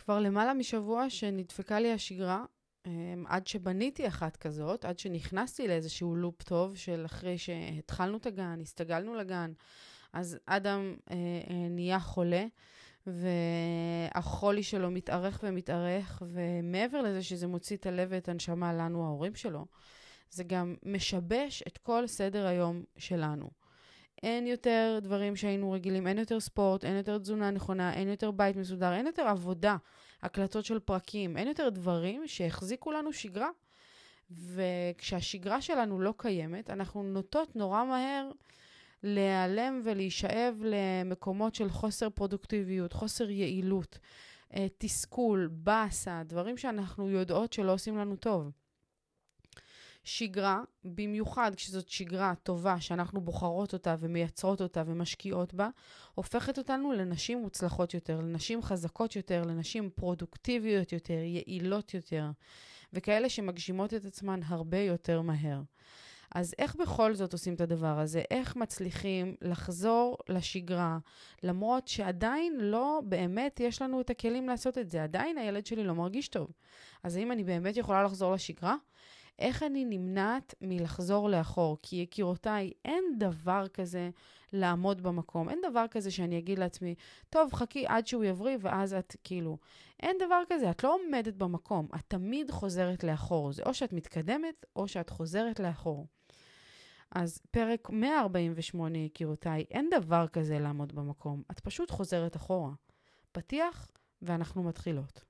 כבר למעלה משבוע שנדפקה לי השגרה, אמ, עד שבניתי אחת כזאת, עד שנכנסתי לאיזשהו לופ טוב של אחרי שהתחלנו את הגן, הסתגלנו לגן, אז אדם אה, אה, נהיה חולה, והחולי שלו מתארך ומתארך, ומעבר לזה שזה מוציא את הלב ואת הנשמה לנו, ההורים שלו, זה גם משבש את כל סדר היום שלנו. אין יותר דברים שהיינו רגילים, אין יותר ספורט, אין יותר תזונה נכונה, אין יותר בית מסודר, אין יותר עבודה, הקלטות של פרקים, אין יותר דברים שהחזיקו לנו שגרה. וכשהשגרה שלנו לא קיימת, אנחנו נוטות נורא מהר להיעלם ולהישאב למקומות של חוסר פרודוקטיביות, חוסר יעילות, אה, תסכול, באסה, דברים שאנחנו יודעות שלא עושים לנו טוב. שגרה, במיוחד כשזאת שגרה טובה שאנחנו בוחרות אותה ומייצרות אותה ומשקיעות בה, הופכת אותנו לנשים מוצלחות יותר, לנשים חזקות יותר, לנשים פרודוקטיביות יותר, יעילות יותר, וכאלה שמגשימות את עצמן הרבה יותר מהר. אז איך בכל זאת עושים את הדבר הזה? איך מצליחים לחזור לשגרה, למרות שעדיין לא באמת יש לנו את הכלים לעשות את זה? עדיין הילד שלי לא מרגיש טוב. אז האם אני באמת יכולה לחזור לשגרה? איך אני נמנעת מלחזור לאחור? כי יקירותיי, אין דבר כזה לעמוד במקום. אין דבר כזה שאני אגיד לעצמי, טוב, חכי עד שהוא יבריא ואז את כאילו... אין דבר כזה, את לא עומדת במקום, את תמיד חוזרת לאחור. זה או שאת מתקדמת או שאת חוזרת לאחור. אז פרק 148, יקירותיי, אין דבר כזה לעמוד במקום, את פשוט חוזרת אחורה. פתיח, ואנחנו מתחילות.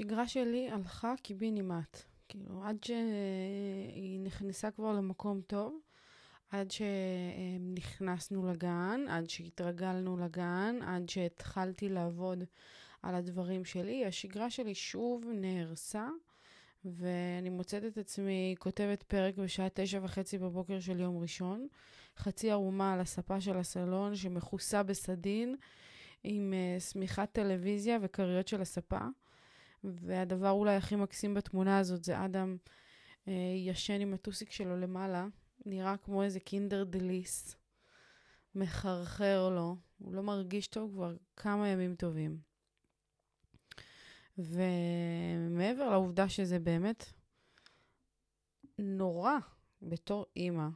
השגרה שלי הלכה קיבינימט. כאילו, עד שהיא נכנסה כבר למקום טוב, עד שנכנסנו לגן, עד שהתרגלנו לגן, עד שהתחלתי לעבוד על הדברים שלי, השגרה שלי שוב נהרסה, ואני מוצאת את עצמי כותבת פרק בשעה תשע וחצי בבוקר של יום ראשון, חצי ערומה על הספה של הסלון שמכוסה בסדין, עם uh, שמיכת טלוויזיה וכריות של הספה. והדבר אולי הכי מקסים בתמונה הזאת זה אדם אה, ישן עם הטוסיק שלו למעלה, נראה כמו איזה קינדר דליס, מחרחר לו, הוא לא מרגיש טוב כבר כמה ימים טובים. ומעבר לעובדה שזה באמת נורא בתור אימא,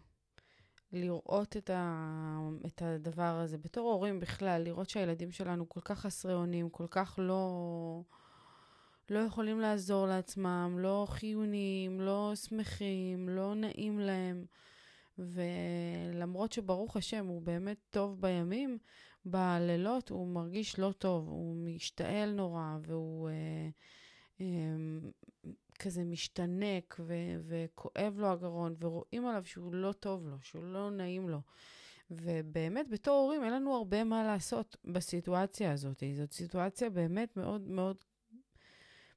לראות את, ה... את הדבר הזה, בתור הורים בכלל, לראות שהילדים שלנו כל כך חסרי אונים, כל כך לא... לא יכולים לעזור לעצמם, לא חיוניים, לא שמחים, לא נעים להם. ולמרות שברוך השם, הוא באמת טוב בימים, בלילות הוא מרגיש לא טוב, הוא משתעל נורא, והוא אה, אה, כזה משתנק, ו- וכואב לו הגרון, ורואים עליו שהוא לא טוב לו, שהוא לא נעים לו. ובאמת, בתור הורים, אין לנו הרבה מה לעשות בסיטואציה הזאת. זאת סיטואציה באמת מאוד מאוד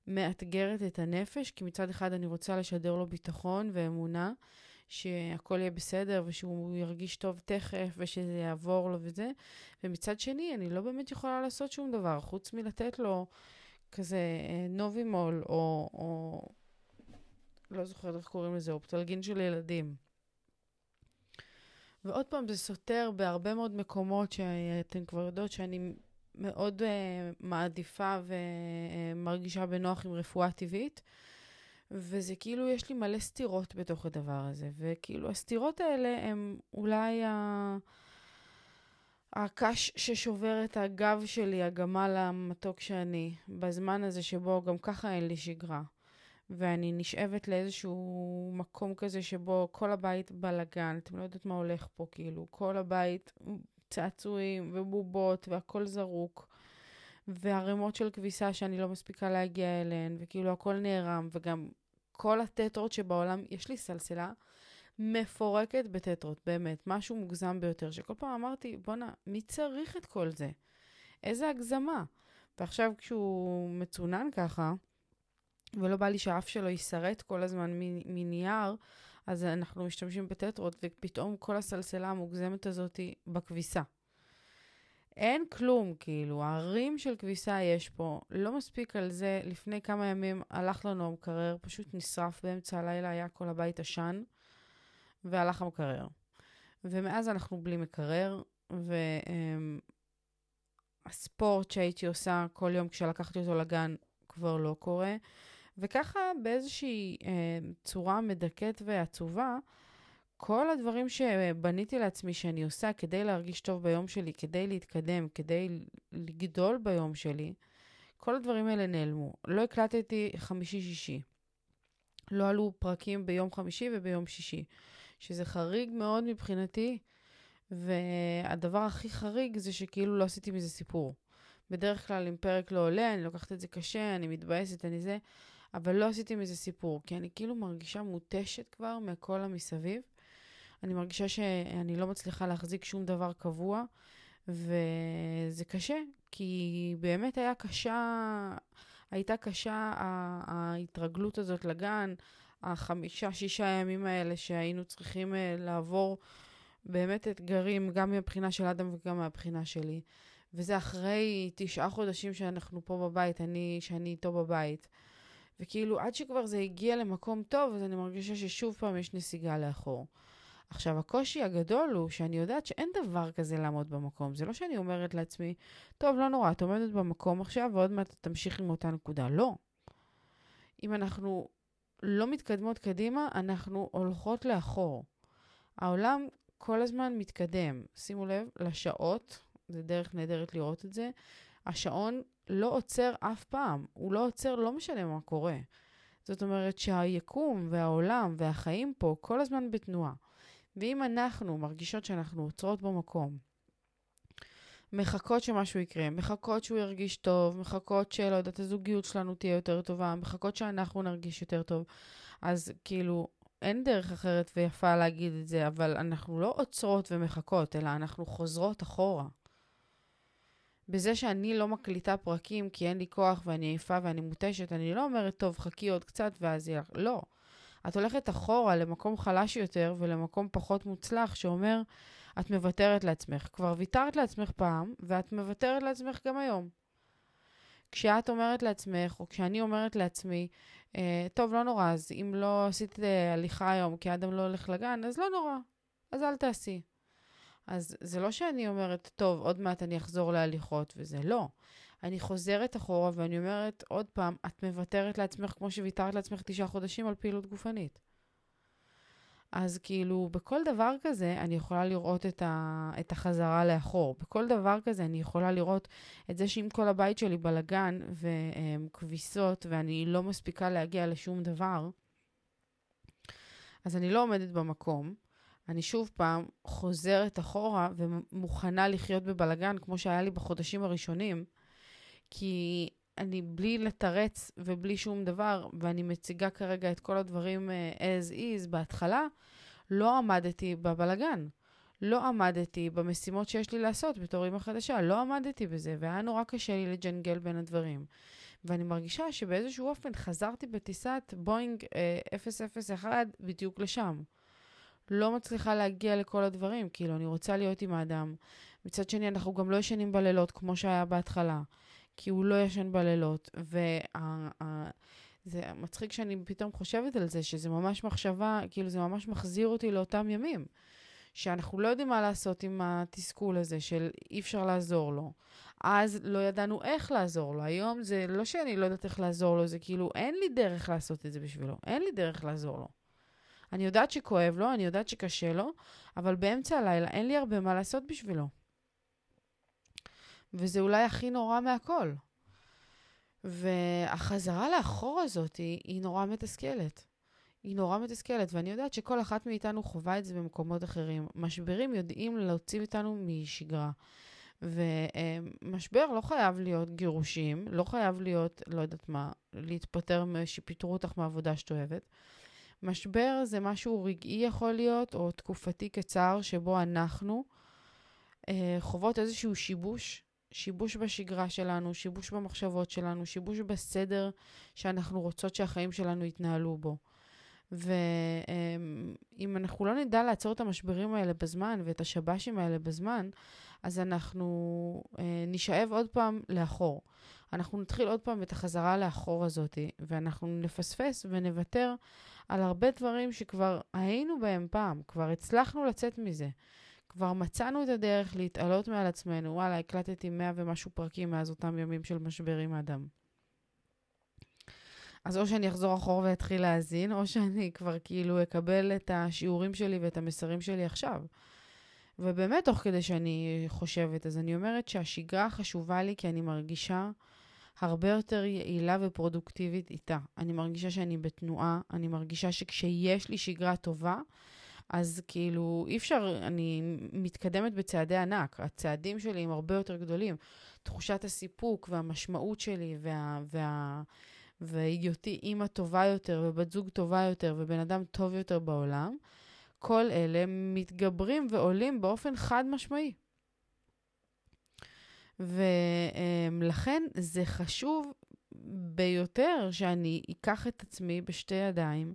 מאתגרת את הנפש, כי מצד אחד אני רוצה לשדר לו ביטחון ואמונה, שהכל יהיה בסדר ושהוא ירגיש טוב תכף ושזה יעבור לו וזה, ומצד שני, אני לא באמת יכולה לעשות שום דבר, חוץ מלתת לו כזה אה, נובימול, או, או לא זוכרת איך קוראים לזה, או פטלגין של ילדים. ועוד פעם, זה סותר בהרבה מאוד מקומות שאתן כבר יודעות שאני מאוד uh, מעדיפה ומרגישה בנוח עם רפואה טבעית. וזה כאילו, יש לי מלא סתירות בתוך הדבר הזה. וכאילו, הסתירות האלה הם אולי ה... הקש ששובר את הגב שלי, הגמל המתוק שאני, בזמן הזה שבו גם ככה אין לי שגרה. ואני נשאבת לאיזשהו מקום כזה שבו כל הבית בלאגן, אתם לא יודעות מה הולך פה, כאילו, כל הבית צעצועים ובובות והכל זרוק, וערימות של כביסה שאני לא מספיקה להגיע אליהן, וכאילו הכל נערם, וגם כל הטטרות שבעולם, יש לי סלסלה מפורקת בטטרות, באמת, משהו מוגזם ביותר, שכל פעם אמרתי, בואנה, מי צריך את כל זה? איזה הגזמה. ועכשיו כשהוא מצונן ככה, ולא בא לי שהאף שלו יישרט כל הזמן מנייר, אז אנחנו משתמשים בטטרות, ופתאום כל הסלסלה המוגזמת הזאת בכביסה. אין כלום, כאילו, הרים של כביסה יש פה. לא מספיק על זה, לפני כמה ימים הלך לנו המקרר, פשוט נשרף באמצע הלילה, היה כל הבית עשן, והלך המקרר. ומאז אנחנו בלי מקרר, והספורט שהייתי עושה כל יום כשלקחתי אותו לגן כבר לא קורה. וככה באיזושהי אה, צורה מדכאת ועצובה, כל הדברים שבניתי לעצמי שאני עושה כדי להרגיש טוב ביום שלי, כדי להתקדם, כדי לגדול ביום שלי, כל הדברים האלה נעלמו. לא הקלטתי חמישי-שישי. לא עלו פרקים ביום חמישי וביום שישי, שזה חריג מאוד מבחינתי, והדבר הכי חריג זה שכאילו לא עשיתי מזה סיפור. בדרך כלל אם פרק לא עולה, אני לוקחת את זה קשה, אני מתבאסת, אני זה, אבל לא עשיתי מזה סיפור, כי אני כאילו מרגישה מותשת כבר מהכל המסביב. אני מרגישה שאני לא מצליחה להחזיק שום דבר קבוע, וזה קשה, כי באמת היה קשה, הייתה קשה ההתרגלות הזאת לגן, החמישה, שישה ימים האלה שהיינו צריכים אה, לעבור באמת אתגרים, גם מהבחינה של אדם וגם מהבחינה שלי. וזה אחרי תשעה חודשים שאנחנו פה בבית, אני, שאני איתו בבית. וכאילו, עד שכבר זה הגיע למקום טוב, אז אני מרגישה ששוב פעם יש נסיגה לאחור. עכשיו, הקושי הגדול הוא שאני יודעת שאין דבר כזה לעמוד במקום. זה לא שאני אומרת לעצמי, טוב, לא נורא, את עומדת במקום עכשיו ועוד מעט תמשיך עם אותה נקודה. לא. אם אנחנו לא מתקדמות קדימה, אנחנו הולכות לאחור. העולם כל הזמן מתקדם. שימו לב לשעות, זה דרך נהדרת לראות את זה. השעון לא עוצר אף פעם, הוא לא עוצר, לא משנה מה קורה. זאת אומרת שהיקום והעולם והחיים פה כל הזמן בתנועה. ואם אנחנו מרגישות שאנחנו עוצרות במקום, מחכות שמשהו יקרה, מחכות שהוא ירגיש טוב, מחכות שלא יודעת, הזוגיות שלנו תהיה יותר טובה, מחכות שאנחנו נרגיש יותר טוב, אז כאילו, אין דרך אחרת ויפה להגיד את זה, אבל אנחנו לא עוצרות ומחכות, אלא אנחנו חוזרות אחורה. בזה שאני לא מקליטה פרקים כי אין לי כוח ואני עייפה ואני מותשת, אני לא אומרת, טוב, חכי עוד קצת ואז יהיה לך. לא. את הולכת אחורה למקום חלש יותר ולמקום פחות מוצלח, שאומר, את מוותרת לעצמך. כבר ויתרת לעצמך פעם, ואת מוותרת לעצמך גם היום. כשאת אומרת לעצמך, או כשאני אומרת לעצמי, אה, טוב, לא נורא, אז אם לא עשית אה, הליכה היום כי אדם לא הולך לגן, אז לא נורא, אז אל תעשי. אז זה לא שאני אומרת, טוב, עוד מעט אני אחזור להליכות, וזה לא. אני חוזרת אחורה ואני אומרת, עוד פעם, את מוותרת לעצמך כמו שוויתרת לעצמך תשעה חודשים על פעילות גופנית. אז כאילו, בכל דבר כזה אני יכולה לראות את, ה, את החזרה לאחור. בכל דבר כזה אני יכולה לראות את זה שאם כל הבית שלי בלגן וכביסות ואני לא מספיקה להגיע לשום דבר, אז אני לא עומדת במקום. אני שוב פעם חוזרת אחורה ומוכנה לחיות בבלגן כמו שהיה לי בחודשים הראשונים, כי אני בלי לתרץ ובלי שום דבר, ואני מציגה כרגע את כל הדברים uh, as is בהתחלה, לא עמדתי בבלגן. לא עמדתי במשימות שיש לי לעשות בתור אימא חדשה, לא עמדתי בזה, והיה נורא קשה לי לג'נגל בין הדברים. ואני מרגישה שבאיזשהו אופן חזרתי בטיסת בואינג uh, 001 בדיוק לשם. לא מצליחה להגיע לכל הדברים, כאילו, אני רוצה להיות עם האדם. מצד שני, אנחנו גם לא ישנים בלילות כמו שהיה בהתחלה, כי הוא לא ישן בלילות. וזה מצחיק שאני פתאום חושבת על זה, שזה ממש מחשבה, כאילו, זה ממש מחזיר אותי לאותם ימים. שאנחנו לא יודעים מה לעשות עם התסכול הזה של אי אפשר לעזור לו. אז לא ידענו איך לעזור לו. היום זה לא שאני לא יודעת איך לעזור לו, זה כאילו אין לי דרך לעשות את זה בשבילו. אין לי דרך לעזור לו. אני יודעת שכואב לו, אני יודעת שקשה לו, אבל באמצע הלילה אין לי הרבה מה לעשות בשבילו. וזה אולי הכי נורא מהכל. והחזרה לאחור הזאת היא, היא נורא מתסכלת. היא נורא מתסכלת, ואני יודעת שכל אחת מאיתנו חווה את זה במקומות אחרים. משברים יודעים להוציא אותנו משגרה. ומשבר לא חייב להיות גירושים, לא חייב להיות, לא יודעת מה, להתפטר, שפיטרו אותך מהעבודה שאת אוהבת. משבר זה משהו רגעי יכול להיות, או תקופתי קצר, שבו אנחנו אה, חוות איזשהו שיבוש, שיבוש בשגרה שלנו, שיבוש במחשבות שלנו, שיבוש בסדר שאנחנו רוצות שהחיים שלנו יתנהלו בו. ואם אנחנו לא נדע לעצור את המשברים האלה בזמן ואת השב"שים האלה בזמן, אז אנחנו אה, נשאב עוד פעם לאחור. אנחנו נתחיל עוד פעם את החזרה לאחור הזאת, ואנחנו נפספס ונוותר על הרבה דברים שכבר היינו בהם פעם, כבר הצלחנו לצאת מזה. כבר מצאנו את הדרך להתעלות מעל עצמנו. וואלה, הקלטתי מאה ומשהו פרקים מאז אותם ימים של משבר עם אדם. אז או שאני אחזור אחורה ואתחיל להאזין, או שאני כבר כאילו אקבל את השיעורים שלי ואת המסרים שלי עכשיו. ובאמת, תוך כדי שאני חושבת, אז אני אומרת שהשגרה חשובה לי כי אני מרגישה הרבה יותר יעילה ופרודוקטיבית איתה. אני מרגישה שאני בתנועה, אני מרגישה שכשיש לי שגרה טובה, אז כאילו, אי אפשר, אני מתקדמת בצעדי ענק. הצעדים שלי הם הרבה יותר גדולים. תחושת הסיפוק והמשמעות שלי וה... וה והיותי אימא טובה יותר ובת זוג טובה יותר ובן אדם טוב יותר בעולם, כל אלה מתגברים ועולים באופן חד משמעי. ולכן זה חשוב ביותר שאני אקח את עצמי בשתי ידיים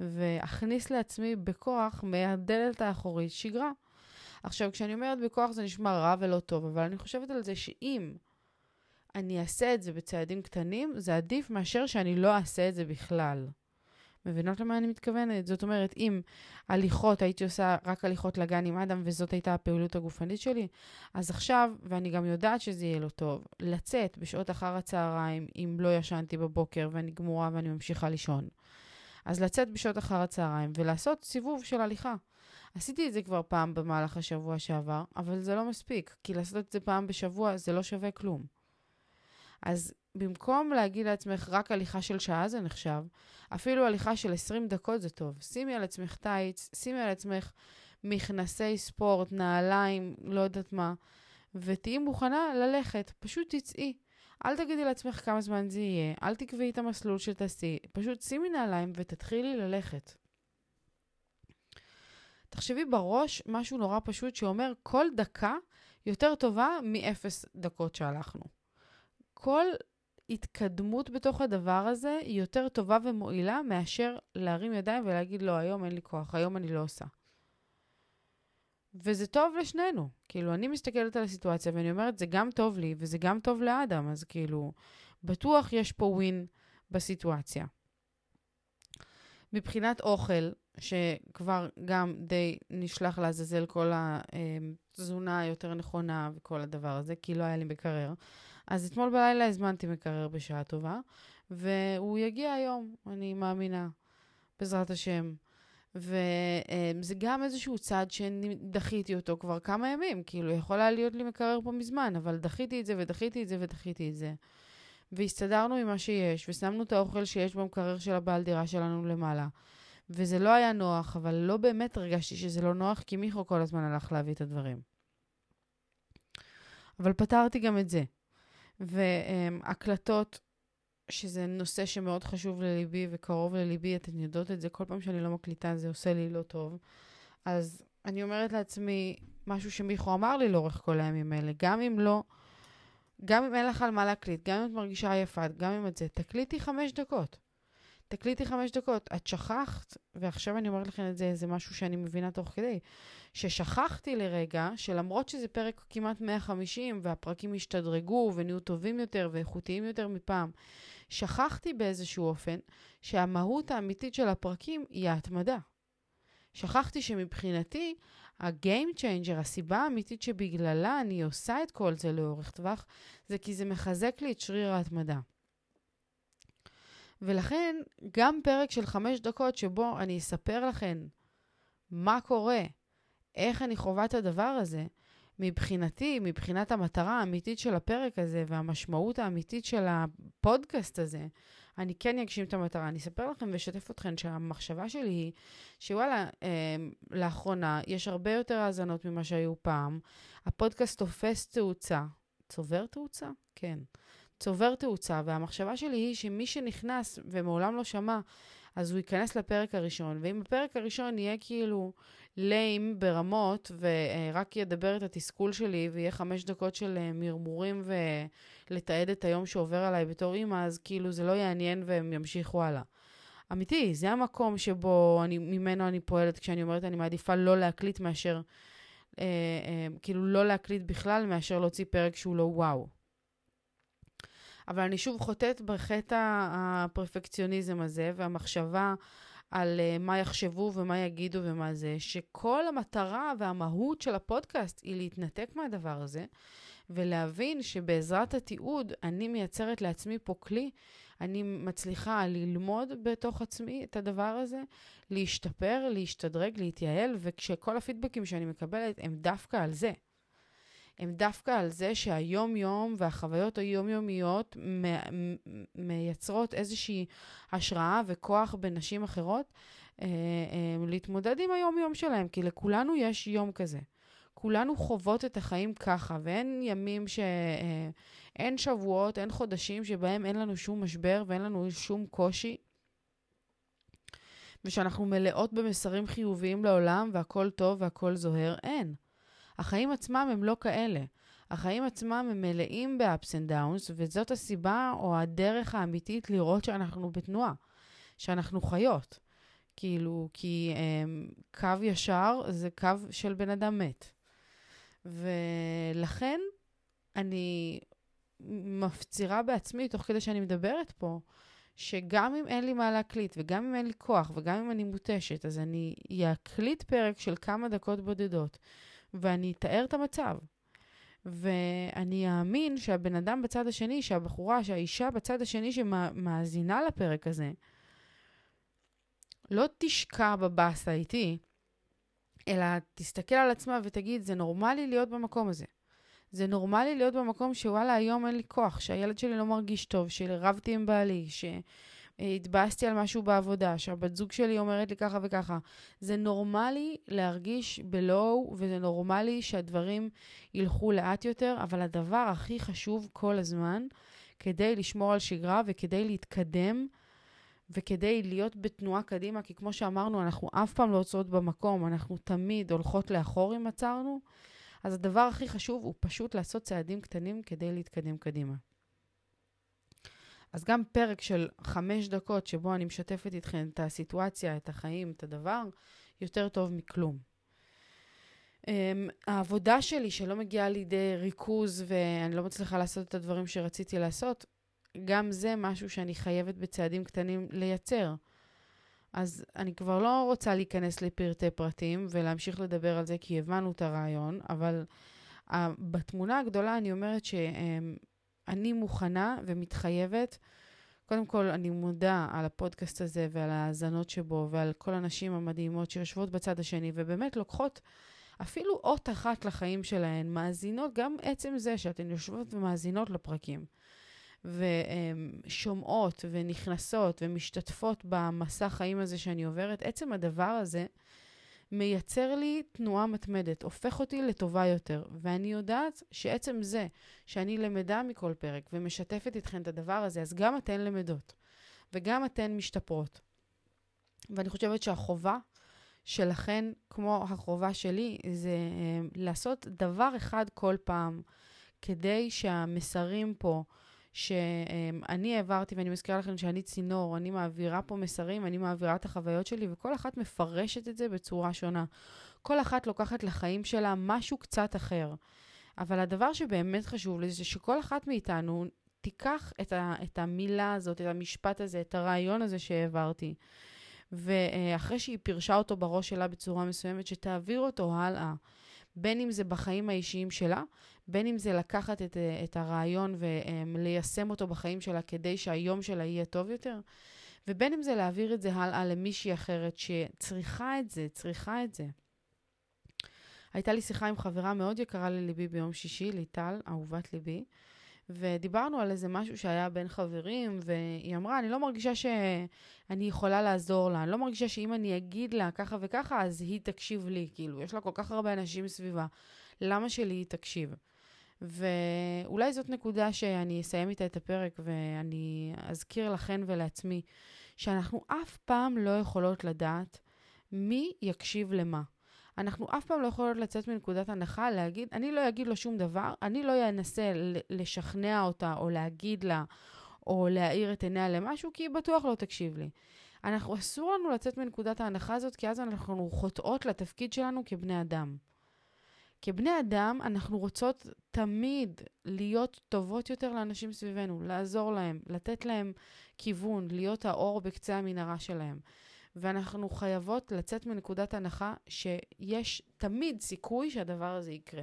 ואכניס לעצמי בכוח מהדלת האחורית שגרה. עכשיו, כשאני אומרת בכוח זה נשמע רע ולא טוב, אבל אני חושבת על זה שאם אני אעשה את זה בצעדים קטנים, זה עדיף מאשר שאני לא אעשה את זה בכלל. מבינות למה אני מתכוונת? זאת אומרת, אם הליכות, הייתי עושה רק הליכות לגן עם אדם, וזאת הייתה הפעילות הגופנית שלי, אז עכשיו, ואני גם יודעת שזה יהיה לו טוב, לצאת בשעות אחר הצהריים, אם לא ישנתי בבוקר ואני גמורה ואני ממשיכה לישון. אז לצאת בשעות אחר הצהריים ולעשות סיבוב של הליכה. עשיתי את זה כבר פעם במהלך השבוע שעבר, אבל זה לא מספיק, כי לעשות את זה פעם בשבוע זה לא שווה כלום. אז במקום להגיד לעצמך רק הליכה של שעה זה נחשב, אפילו הליכה של 20 דקות זה טוב. שימי על עצמך טייץ, שימי על עצמך מכנסי ספורט, נעליים, לא יודעת מה, ותהיי מוכנה ללכת. פשוט תצאי. אל תגידי לעצמך כמה זמן זה יהיה, אל תקבעי את המסלול שתעשי, פשוט שימי נעליים ותתחילי ללכת. תחשבי בראש משהו נורא פשוט שאומר כל דקה יותר טובה מאפס דקות שהלכנו. כל התקדמות בתוך הדבר הזה היא יותר טובה ומועילה מאשר להרים ידיים ולהגיד, לא, היום אין לי כוח, היום אני לא עושה. וזה טוב לשנינו. כאילו, אני מסתכלת על הסיטואציה ואני אומרת, זה גם טוב לי וזה גם טוב לאדם, אז כאילו, בטוח יש פה ווין בסיטואציה. מבחינת אוכל, שכבר גם די נשלח לעזאזל כל התזונה היותר נכונה וכל הדבר הזה, כי לא היה לי מקרר. אז אתמול בלילה הזמנתי מקרר בשעה טובה, והוא יגיע היום, אני מאמינה, בעזרת השם. וזה גם איזשהו צעד שדחיתי אותו כבר כמה ימים, כאילו, יכול היה להיות לי מקרר פה מזמן, אבל דחיתי את זה ודחיתי את זה ודחיתי את זה. והסתדרנו עם מה שיש, ושמנו את האוכל שיש במקרר של הבעל דירה שלנו למעלה. וזה לא היה נוח, אבל לא באמת הרגשתי שזה לא נוח, כי מיכו כל הזמן הלך להביא את הדברים. אבל פתרתי גם את זה. והקלטות, שזה נושא שמאוד חשוב לליבי וקרוב לליבי, אתן יודעות את זה, כל פעם שאני לא מקליטה זה עושה לי לא טוב. אז אני אומרת לעצמי, משהו שמיכו אמר לי לאורך כל הימים האלה, גם אם לא, גם אם אין לך על מה להקליט, גם אם את מרגישה עייפה, גם אם את זה, תקליטי חמש דקות. תקליטי חמש דקות. את שכחת, ועכשיו אני אומרת לכם את זה, זה משהו שאני מבינה תוך כדי, ששכחתי לרגע, שלמרות שזה פרק כמעט 150, והפרקים השתדרגו ונהיו טובים יותר ואיכותיים יותר מפעם, שכחתי באיזשהו אופן שהמהות האמיתית של הפרקים היא ההתמדה. שכחתי שמבחינתי, ה-game changer, הסיבה האמיתית שבגללה אני עושה את כל זה לאורך טווח, זה כי זה מחזק לי את שריר ההתמדה. ולכן, גם פרק של חמש דקות שבו אני אספר לכם מה קורה, איך אני חווה את הדבר הזה, מבחינתי, מבחינת המטרה האמיתית של הפרק הזה והמשמעות האמיתית של הפודקאסט הזה, אני כן אגשים את המטרה. אני אספר לכם ואשתף אתכם שהמחשבה שלי היא שוואלה, אה, לאחרונה יש הרבה יותר האזנות ממה שהיו פעם. הפודקאסט תופס תאוצה. צובר תאוצה? כן. צובר תאוצה, והמחשבה שלי היא שמי שנכנס ומעולם לא שמע אז הוא ייכנס לפרק הראשון, ואם הפרק הראשון יהיה כאילו ליים ברמות, ורק ידבר את התסכול שלי, ויהיה חמש דקות של אה, מרמורים ולתעד את היום שעובר עליי בתור אימא, אז כאילו זה לא יעניין והם ימשיכו הלאה. אמיתי, זה המקום שבו אני, ממנו אני פועלת כשאני אומרת אני מעדיפה לא להקליט מאשר, אה, אה, כאילו לא להקליט בכלל מאשר להוציא פרק שהוא לא וואו. אבל אני שוב חוטאת בחטא הפרפקציוניזם הזה והמחשבה על uh, מה יחשבו ומה יגידו ומה זה, שכל המטרה והמהות של הפודקאסט היא להתנתק מהדבר הזה, ולהבין שבעזרת התיעוד אני מייצרת לעצמי פה כלי, אני מצליחה ללמוד בתוך עצמי את הדבר הזה, להשתפר, להשתדרג, להתייעל, וכשכל הפידבקים שאני מקבלת הם דווקא על זה. הם דווקא על זה שהיום-יום והחוויות היומיומיות מייצרות איזושהי השראה וכוח בנשים אחרות אה, אה, להתמודד עם היום-יום שלהם, כי לכולנו יש יום כזה. כולנו חוות את החיים ככה, ואין ימים ש... אה, אין שבועות, אין חודשים שבהם אין לנו שום משבר ואין לנו שום קושי, ושאנחנו מלאות במסרים חיוביים לעולם והכל טוב והכל זוהר. אין. החיים עצמם הם לא כאלה. החיים עצמם הם מלאים ב-ups and downs, וזאת הסיבה או הדרך האמיתית לראות שאנחנו בתנועה, שאנחנו חיות. כאילו, כי um, קו ישר זה קו של בן אדם מת. ולכן אני מפצירה בעצמי, תוך כדי שאני מדברת פה, שגם אם אין לי מה להקליט, וגם אם אין לי כוח, וגם אם אני מותשת, אז אני אקליט פרק של כמה דקות בודדות, ואני אתאר את המצב. ואני אאמין שהבן אדם בצד השני, שהבחורה, שהאישה בצד השני שמאזינה לפרק הזה, לא תשקע בבאסה איתי, אלא תסתכל על עצמה ותגיד, זה נורמלי להיות במקום הזה. זה נורמלי להיות במקום שוואלה, היום אין לי כוח, שהילד שלי לא מרגיש טוב, שרבתי עם בעלי, שהתבאסתי על משהו בעבודה, שהבת זוג שלי אומרת לי ככה וככה. זה נורמלי להרגיש בלואו, וזה נורמלי שהדברים ילכו לאט יותר, אבל הדבר הכי חשוב כל הזמן, כדי לשמור על שגרה וכדי להתקדם, וכדי להיות בתנועה קדימה, כי כמו שאמרנו, אנחנו אף פעם לא עוצרות במקום, אנחנו תמיד הולכות לאחור אם עצרנו. אז הדבר הכי חשוב הוא פשוט לעשות צעדים קטנים כדי להתקדם קדימה. אז גם פרק של חמש דקות שבו אני משתפת איתכם את הסיטואציה, את החיים, את הדבר, יותר טוב מכלום. Um, העבודה שלי שלא מגיעה לידי ריכוז ואני לא מצליחה לעשות את הדברים שרציתי לעשות, גם זה משהו שאני חייבת בצעדים קטנים לייצר. אז אני כבר לא רוצה להיכנס לפרטי פרטים ולהמשיך לדבר על זה, כי הבנו את הרעיון, אבל בתמונה הגדולה אני אומרת שאני מוכנה ומתחייבת. קודם כל, אני מודה על הפודקאסט הזה ועל ההאזנות שבו ועל כל הנשים המדהימות שיושבות בצד השני ובאמת לוקחות אפילו אות אחת לחיים שלהן, מאזינות, גם עצם זה שאתן יושבות ומאזינות לפרקים. ושומעות ונכנסות ומשתתפות במסע חיים הזה שאני עוברת, עצם הדבר הזה מייצר לי תנועה מתמדת, הופך אותי לטובה יותר. ואני יודעת שעצם זה שאני למדה מכל פרק ומשתפת איתכן את הדבר הזה, אז גם אתן למדות וגם אתן משתפרות. ואני חושבת שהחובה שלכן, כמו החובה שלי, זה אה, לעשות דבר אחד כל פעם, כדי שהמסרים פה, שאני העברתי, ואני מזכירה לכם שאני צינור, אני מעבירה פה מסרים, אני מעבירה את החוויות שלי, וכל אחת מפרשת את זה בצורה שונה. כל אחת לוקחת לחיים שלה משהו קצת אחר. אבל הדבר שבאמת חשוב לי זה שכל אחת מאיתנו תיקח את, ה, את המילה הזאת, את המשפט הזה, את הרעיון הזה שהעברתי, ואחרי שהיא פירשה אותו בראש שלה בצורה מסוימת, שתעביר אותו הלאה. בין אם זה בחיים האישיים שלה, בין אם זה לקחת את, את הרעיון וליישם אותו בחיים שלה כדי שהיום שלה יהיה טוב יותר, ובין אם זה להעביר את זה הלאה למישהי אחרת שצריכה את זה, צריכה את זה. הייתה לי שיחה עם חברה מאוד יקרה לליבי ביום שישי, ליטל, אהובת ליבי, ודיברנו על איזה משהו שהיה בין חברים, והיא אמרה, אני לא מרגישה שאני יכולה לעזור לה, אני לא מרגישה שאם אני אגיד לה ככה וככה, אז היא תקשיב לי, כאילו, יש לה כל כך הרבה אנשים סביבה, למה שלי היא תקשיב? ואולי זאת נקודה שאני אסיים איתה את הפרק, ואני אזכיר לכן ולעצמי, שאנחנו אף פעם לא יכולות לדעת מי יקשיב למה. אנחנו אף פעם לא יכולות לצאת מנקודת הנחה, להגיד, אני לא אגיד לו שום דבר, אני לא אנסה לשכנע אותה או להגיד לה או להאיר את עיניה למשהו, כי היא בטוח לא תקשיב לי. אנחנו, אסור לנו לצאת מנקודת ההנחה הזאת, כי אז אנחנו חוטאות לתפקיד שלנו כבני אדם. כבני אדם, אנחנו רוצות תמיד להיות טובות יותר לאנשים סביבנו, לעזור להם, לתת להם כיוון, להיות האור בקצה המנהרה שלהם. ואנחנו חייבות לצאת מנקודת הנחה שיש תמיד סיכוי שהדבר הזה יקרה.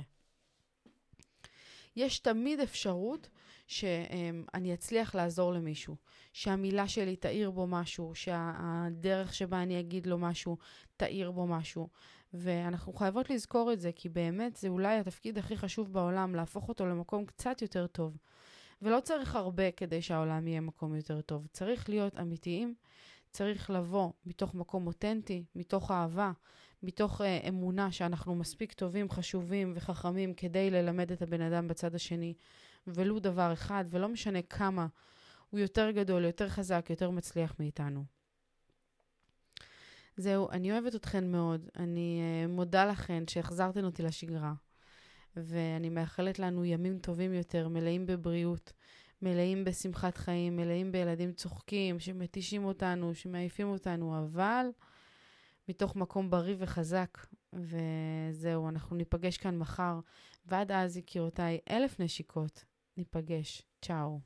יש תמיד אפשרות שאני אצליח לעזור למישהו, שהמילה שלי תאיר בו משהו, שהדרך שבה אני אגיד לו משהו תאיר בו משהו. ואנחנו חייבות לזכור את זה, כי באמת זה אולי התפקיד הכי חשוב בעולם, להפוך אותו למקום קצת יותר טוב. ולא צריך הרבה כדי שהעולם יהיה מקום יותר טוב. צריך להיות אמיתיים, צריך לבוא מתוך מקום אותנטי, מתוך אהבה, מתוך uh, אמונה שאנחנו מספיק טובים, חשובים וחכמים כדי ללמד את הבן אדם בצד השני, ולו דבר אחד, ולא משנה כמה הוא יותר גדול, יותר חזק, יותר מצליח מאיתנו. זהו, אני אוהבת אתכן מאוד. אני uh, מודה לכן שהחזרתן אותי לשגרה. ואני מאחלת לנו ימים טובים יותר, מלאים בבריאות, מלאים בשמחת חיים, מלאים בילדים צוחקים, שמתישים אותנו, שמעיפים אותנו, אבל מתוך מקום בריא וחזק. וזהו, אנחנו ניפגש כאן מחר. ועד אז, יקירותיי, אלף נשיקות. ניפגש. צ'או.